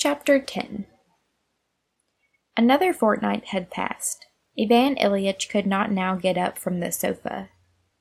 Chapter 10 Another fortnight had passed. Ivan Ilyitch could not now get up from the sofa.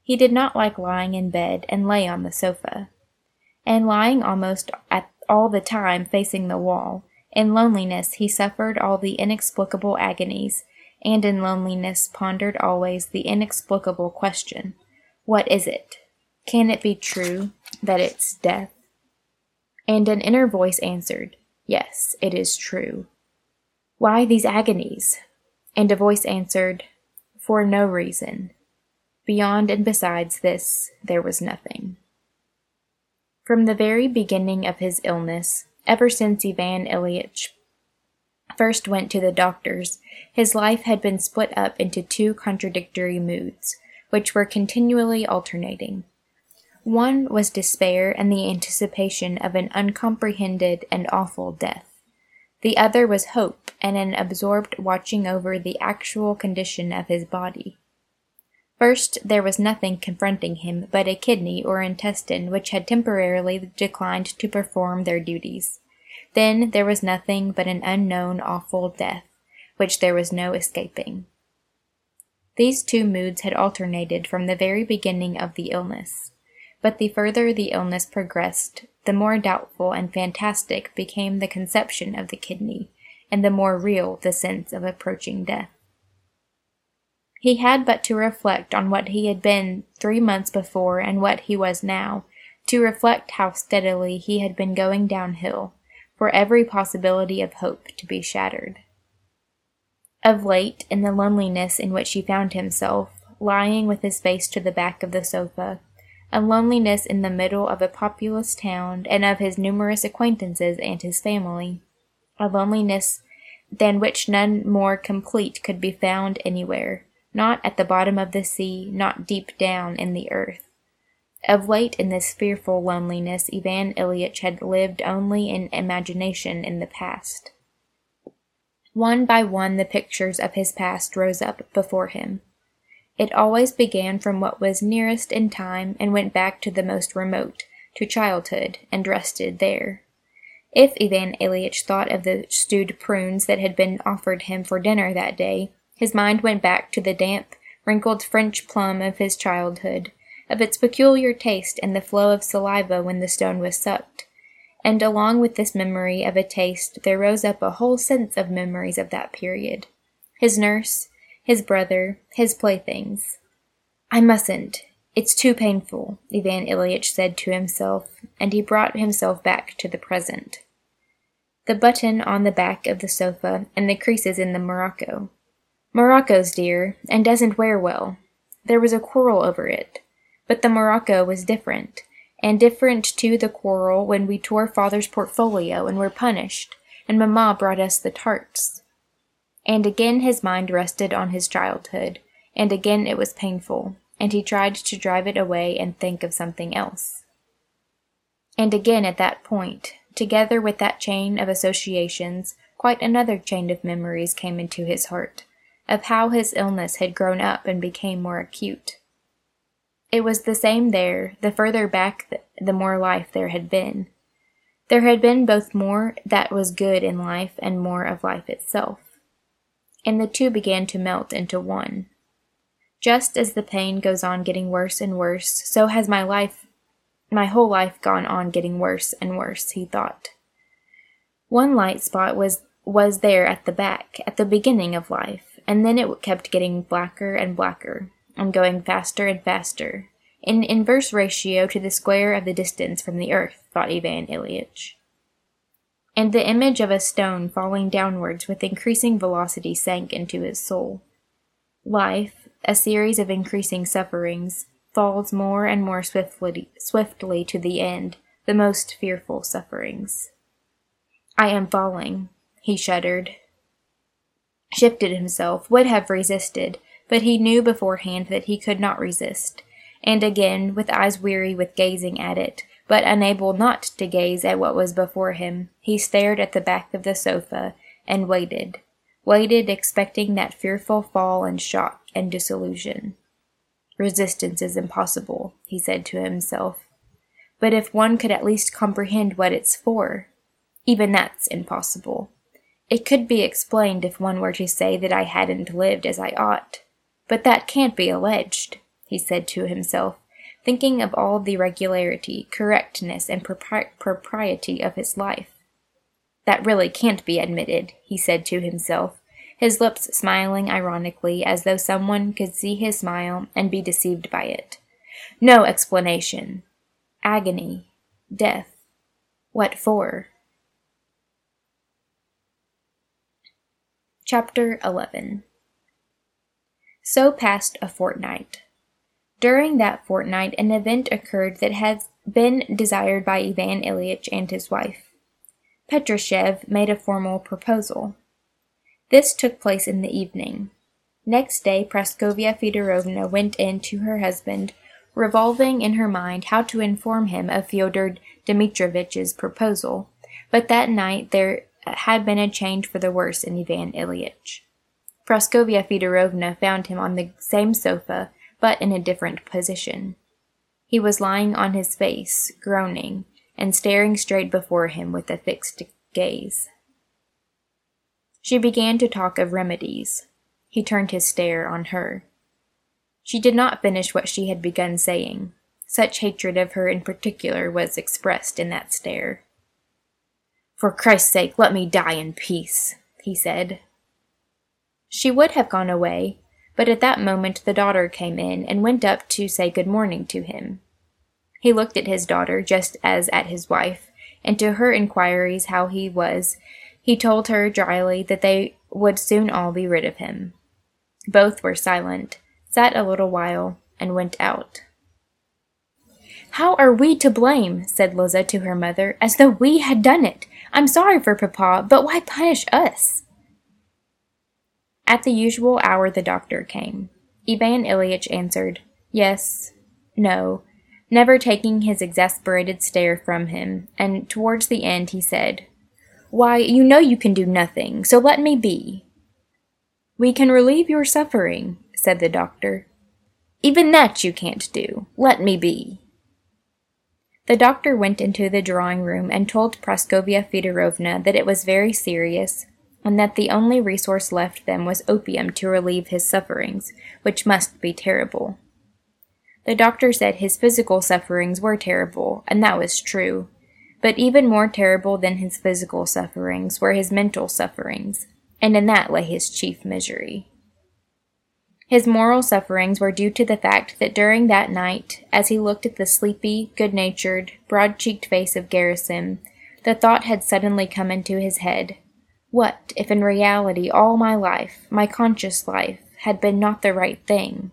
He did not like lying in bed and lay on the sofa. And lying almost at all the time facing the wall, in loneliness he suffered all the inexplicable agonies, and in loneliness pondered always the inexplicable question, What is it? Can it be true that it's death? And an inner voice answered, Yes, it is true. Why these agonies? And a voice answered, For no reason. Beyond and besides this, there was nothing. From the very beginning of his illness, ever since Ivan Ilyitch first went to the doctor's, his life had been split up into two contradictory moods, which were continually alternating. One was despair and the anticipation of an uncomprehended and awful death. The other was hope and an absorbed watching over the actual condition of his body. First, there was nothing confronting him but a kidney or intestine which had temporarily declined to perform their duties. Then there was nothing but an unknown awful death, which there was no escaping. These two moods had alternated from the very beginning of the illness, but the further the illness progressed, the more doubtful and fantastic became the conception of the kidney, and the more real the sense of approaching death. He had but to reflect on what he had been three months before and what he was now, to reflect how steadily he had been going downhill, for every possibility of hope to be shattered. Of late, in the loneliness in which he found himself, lying with his face to the back of the sofa, a loneliness in the middle of a populous town and of his numerous acquaintances and his family, a loneliness than which none more complete could be found anywhere, not at the bottom of the sea, not deep down in the earth. Of late in this fearful loneliness Ivan Ilyitch had lived only in imagination in the past. One by one the pictures of his past rose up before him. It always began from what was nearest in time and went back to the most remote, to childhood, and rested there. If Ivan Ilyitch thought of the stewed prunes that had been offered him for dinner that day, his mind went back to the damp, wrinkled French plum of his childhood, of its peculiar taste and the flow of saliva when the stone was sucked. And along with this memory of a taste there rose up a whole sense of memories of that period. His nurse, his brother, his playthings. I mustn't. It's too painful, Ivan Ilyitch said to himself, and he brought himself back to the present. The button on the back of the sofa and the creases in the morocco. Morocco's dear, and doesn't wear well. There was a quarrel over it. But the morocco was different, and different too the quarrel when we tore father's portfolio and were punished, and mamma brought us the tarts. And again his mind rested on his childhood, and again it was painful, and he tried to drive it away and think of something else. And again at that point, together with that chain of associations, quite another chain of memories came into his heart of how his illness had grown up and became more acute. It was the same there, the further back the more life there had been. There had been both more that was good in life and more of life itself. And the two began to melt into one. Just as the pain goes on getting worse and worse, so has my life, my whole life gone on getting worse and worse, he thought. One light spot was was there at the back, at the beginning of life, and then it kept getting blacker and blacker, and going faster and faster, in inverse ratio to the square of the distance from the earth, thought Ivan Ilyitch. And the image of a stone falling downwards with increasing velocity sank into his soul. Life, a series of increasing sufferings, falls more and more swiftly, swiftly to the end, the most fearful sufferings. I am falling, he shuddered, shifted himself, would have resisted, but he knew beforehand that he could not resist, and again, with eyes weary with gazing at it, but unable not to gaze at what was before him, he stared at the back of the sofa and waited, waited expecting that fearful fall and shock and disillusion. Resistance is impossible, he said to himself. But if one could at least comprehend what it's for. Even that's impossible. It could be explained if one were to say that I hadn't lived as I ought. But that can't be alleged, he said to himself, thinking of all the regularity, correctness, and propri- propriety of his life. That really can't be admitted, he said to himself, his lips smiling ironically as though someone could see his smile and be deceived by it. No explanation. Agony. Death. What for? Chapter 11 So passed a fortnight. During that fortnight, an event occurred that had been desired by Ivan Ilyitch and his wife. Petrushev made a formal proposal. This took place in the evening. Next day, Praskovia Fedorovna went in to her husband, revolving in her mind how to inform him of Fyodor Dmitrovitch's proposal, but that night there had been a change for the worse in Ivan Ilyitch. Praskovia Fedorovna found him on the same sofa but in a different position. He was lying on his face, groaning, and staring straight before him with a fixed gaze. She began to talk of remedies. He turned his stare on her. She did not finish what she had begun saying. Such hatred of her in particular was expressed in that stare. For Christ's sake, let me die in peace, he said. She would have gone away, but at that moment the daughter came in and went up to say good morning to him. He looked at his daughter just as at his wife, and to her inquiries how he was, he told her dryly that they would soon all be rid of him. Both were silent, sat a little while, and went out. How are we to blame? said Liza to her mother, as though we had done it. I'm sorry for papa, but why punish us? At the usual hour the doctor came. Ivan Ilyitch answered, Yes, no, never taking his exasperated stare from him, and towards the end he said, Why, you know you can do nothing, so let me be. We can relieve your suffering, said the doctor. Even that you can't do. Let me be. The doctor went into the drawing room and told Praskovia Fedorovna that it was very serious, and that the only resource left them was opium to relieve his sufferings, which must be terrible. The doctor said his physical sufferings were terrible, and that was true, but even more terrible than his physical sufferings were his mental sufferings, and in that lay his chief misery. His moral sufferings were due to the fact that during that night, as he looked at the sleepy, good natured, broad cheeked face of Gerasim, the thought had suddenly come into his head what if in reality all my life, my conscious life, had been not the right thing?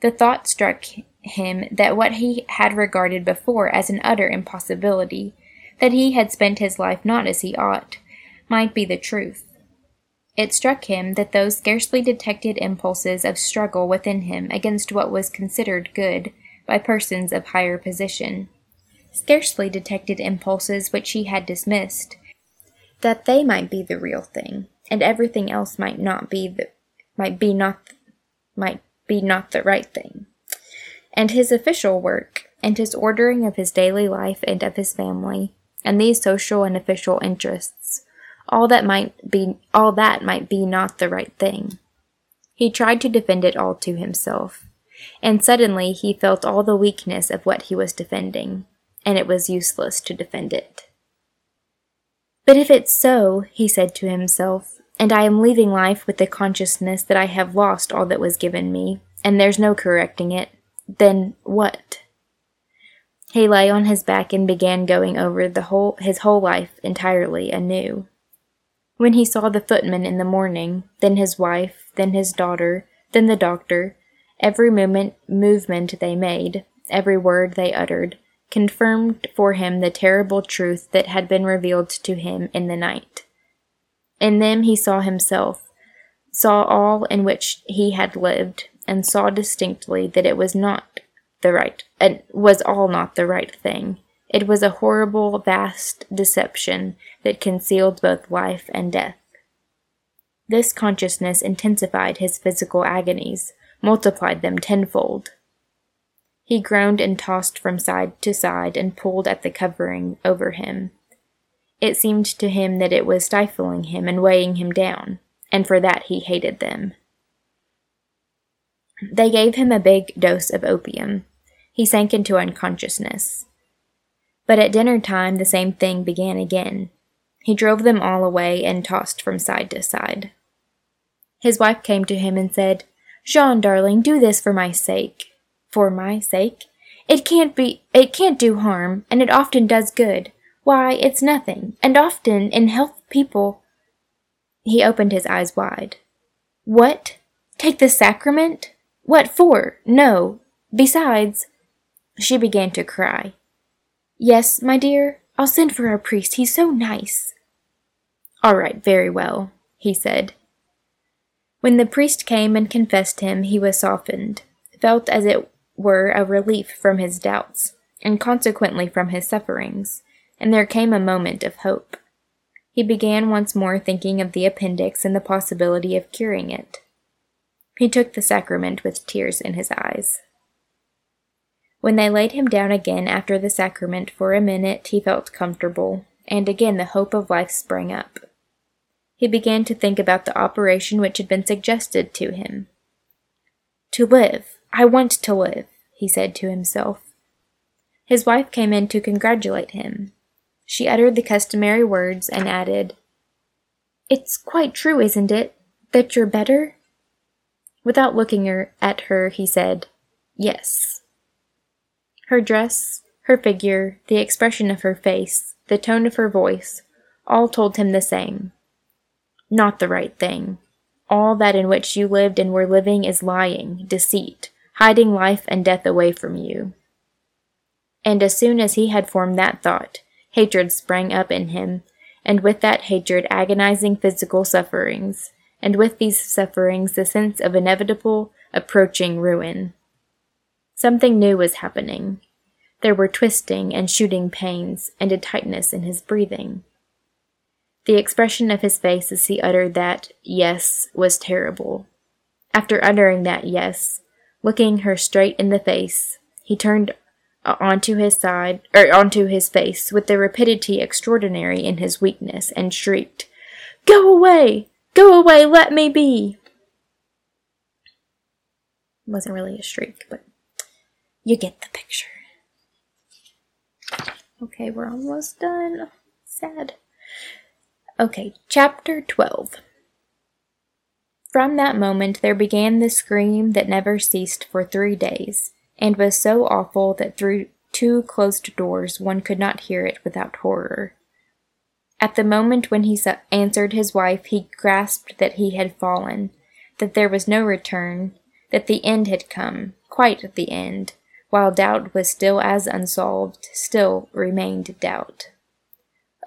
The thought struck him that what he had regarded before as an utter impossibility, that he had spent his life not as he ought, might be the truth. It struck him that those scarcely detected impulses of struggle within him against what was considered good by persons of higher position, scarcely detected impulses which he had dismissed, that they might be the real thing, and everything else might not be the might be not might be not the right thing. And his official work, and his ordering of his daily life and of his family, and these social and official interests, all that might be all that might be not the right thing. He tried to defend it all to himself, and suddenly he felt all the weakness of what he was defending, and it was useless to defend it. But if it's so, he said to himself, and I am leaving life with the consciousness that I have lost all that was given me, and there's no correcting it, then what? He lay on his back and began going over the whole his whole life entirely anew. When he saw the footman in the morning, then his wife, then his daughter, then the doctor, every movement movement they made, every word they uttered, confirmed for him the terrible truth that had been revealed to him in the night. In them he saw himself, saw all in which he had lived, and saw distinctly that it was not the right, it was all not the right thing. It was a horrible, vast deception that concealed both life and death. This consciousness intensified his physical agonies, multiplied them tenfold. He groaned and tossed from side to side and pulled at the covering over him. It seemed to him that it was stifling him and weighing him down, and for that he hated them. They gave him a big dose of opium. He sank into unconsciousness. But at dinner time, the same thing began again. He drove them all away and tossed from side to side. His wife came to him and said, Jean, darling, do this for my sake. For my sake? It can't be, it can't do harm, and it often does good. Why, it's nothing, and often in health people. He opened his eyes wide. What? Take the sacrament? What for? No. Besides, she began to cry. Yes, my dear, I'll send for our priest. He's so nice. All right, very well, he said. When the priest came and confessed him, he was softened, felt as it were a relief from his doubts, and consequently from his sufferings, and there came a moment of hope. He began once more thinking of the appendix and the possibility of curing it. He took the sacrament with tears in his eyes. When they laid him down again after the sacrament for a minute, he felt comfortable, and again the hope of life sprang up. He began to think about the operation which had been suggested to him. To live, I want to live, he said to himself. His wife came in to congratulate him. She uttered the customary words and added, It's quite true, isn't it, that you're better? Without looking at her, he said, Yes. Her dress, her figure, the expression of her face, the tone of her voice, all told him the same. Not the right thing. All that in which you lived and were living is lying, deceit, hiding life and death away from you. And as soon as he had formed that thought, hatred sprang up in him, and with that hatred agonizing physical sufferings, and with these sufferings the sense of inevitable, approaching ruin. Something new was happening. There were twisting and shooting pains, and a tightness in his breathing. The expression of his face as he uttered that yes was terrible. After uttering that yes, looking her straight in the face, he turned uh, onto his side or onto his face with the rapidity extraordinary in his weakness and shrieked, Go away! Go away, let me be! It wasn't really a shriek, but you get the picture. Okay, we're almost done. Sad. Okay, chapter 12. From that moment there began the scream that never ceased for three days, and was so awful that through two closed doors one could not hear it without horror. At the moment when he answered his wife, he grasped that he had fallen, that there was no return, that the end had come, quite the end, while doubt was still as unsolved, still remained doubt.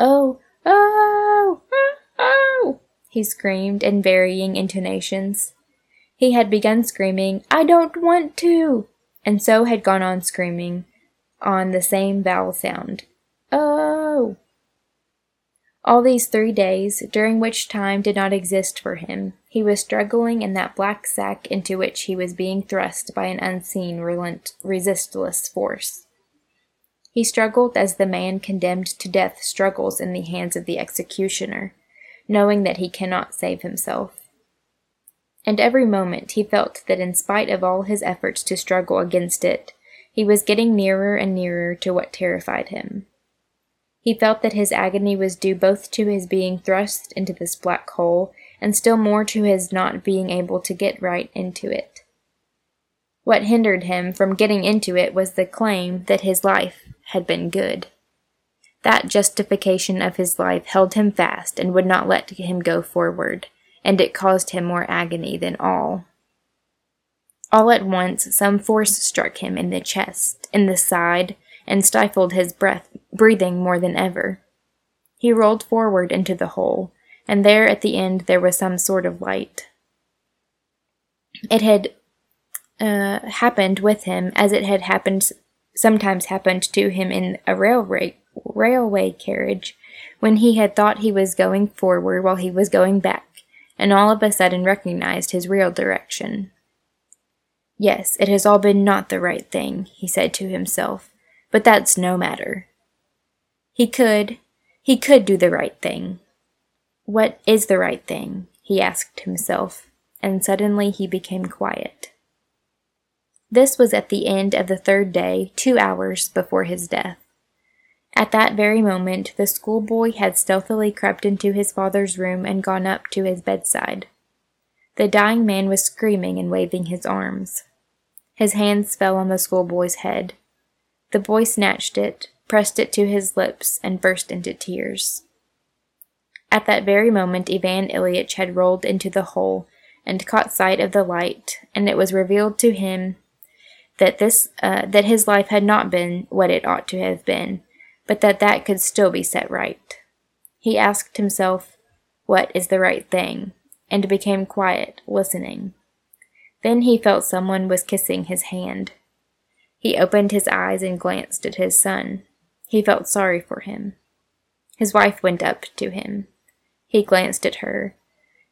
Oh, oh, oh, oh, oh he screamed in varying intonations. He had begun screaming, I don't want to, and so had gone on screaming, on the same vowel sound. Oh! All these three days, during which time did not exist for him, he was struggling in that black sack into which he was being thrust by an unseen, relent- resistless force. He struggled as the man condemned to death struggles in the hands of the executioner, knowing that he cannot save himself. And every moment he felt that in spite of all his efforts to struggle against it, he was getting nearer and nearer to what terrified him. He felt that his agony was due both to his being thrust into this black hole and still more to his not being able to get right into it. What hindered him from getting into it was the claim that his life had been good. That justification of his life held him fast and would not let him go forward, and it caused him more agony than all. All at once some force struck him in the chest, in the side, and stifled his breath, breathing more than ever. He rolled forward into the hole, and there at the end there was some sort of light. It had uh, happened with him as it had happened sometimes happened to him in a railway railway carriage when he had thought he was going forward while he was going back and all of a sudden recognized his real direction. Yes, it has all been not the right thing, he said to himself, but that's no matter. He could, He could do the right thing. What is the right thing? he asked himself, and suddenly he became quiet. This was at the end of the third day, two hours before his death. At that very moment, the schoolboy had stealthily crept into his father's room and gone up to his bedside. The dying man was screaming and waving his arms. His hands fell on the schoolboy's head. The boy snatched it, pressed it to his lips, and burst into tears. At that very moment, Ivan Ilyitch had rolled into the hole and caught sight of the light, and it was revealed to him that this uh, that his life had not been what it ought to have been, but that that could still be set right. He asked himself, "What is the right thing?" and became quiet, listening. Then he felt someone was kissing his hand. He opened his eyes and glanced at his son. He felt sorry for him. His wife went up to him. He glanced at her.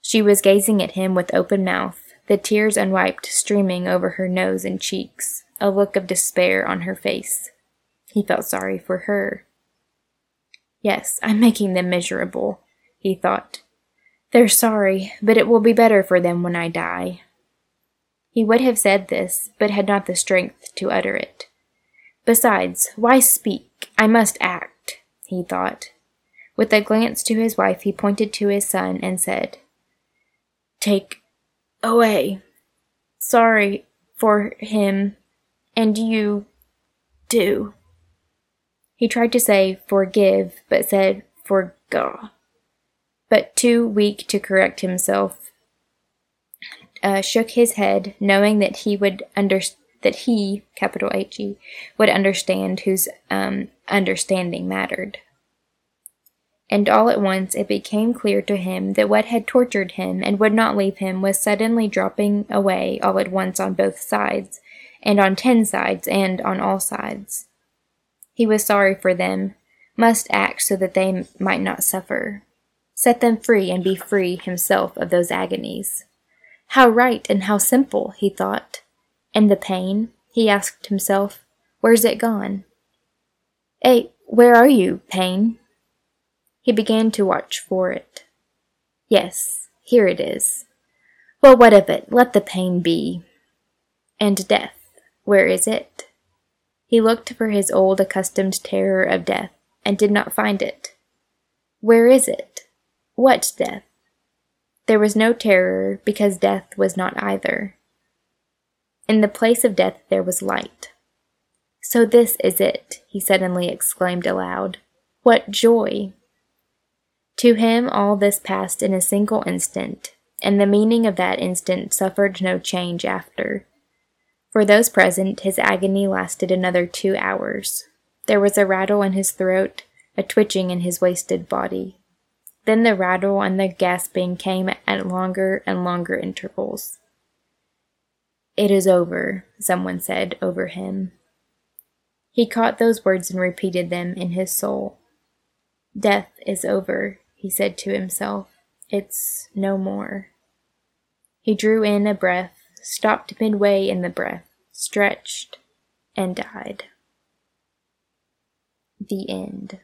She was gazing at him with open mouth, the tears unwiped streaming over her nose and cheeks, a look of despair on her face. He felt sorry for her. Yes, I'm making them miserable, he thought. They're sorry, but it will be better for them when I die. He would have said this, but had not the strength to utter it. Besides, why speak? I must act, he thought. With a glance to his wife, he pointed to his son and said, Take away. Sorry for him, and you do. He tried to say forgive, but said forgo. But too weak to correct himself, uh, shook his head, knowing that he would under that he, capital H E, would understand whose um, understanding mattered and all at once it became clear to him that what had tortured him and would not leave him was suddenly dropping away all at once on both sides, and on ten sides, and on all sides. He was sorry for them, must act so that they might not suffer. Set them free and be free himself of those agonies. How right and how simple, he thought. And the pain, he asked himself, where's it gone? Eh, where are you, pain? He began to watch for it. Yes, here it is. Well, what of it? Let the pain be. And death, where is it? He looked for his old accustomed terror of death, and did not find it. Where is it? What death? There was no terror, because death was not either. In the place of death there was light. So this is it, he suddenly exclaimed aloud. What joy! To him all this passed in a single instant, and the meaning of that instant suffered no change after. For those present, his agony lasted another two hours. There was a rattle in his throat, a twitching in his wasted body. Then the rattle and the gasping came at longer and longer intervals. It is over, someone said over him. He caught those words and repeated them in his soul. Death is over, he said to himself. It's no more. He drew in a breath, stopped midway in the breath, stretched, and died. The end.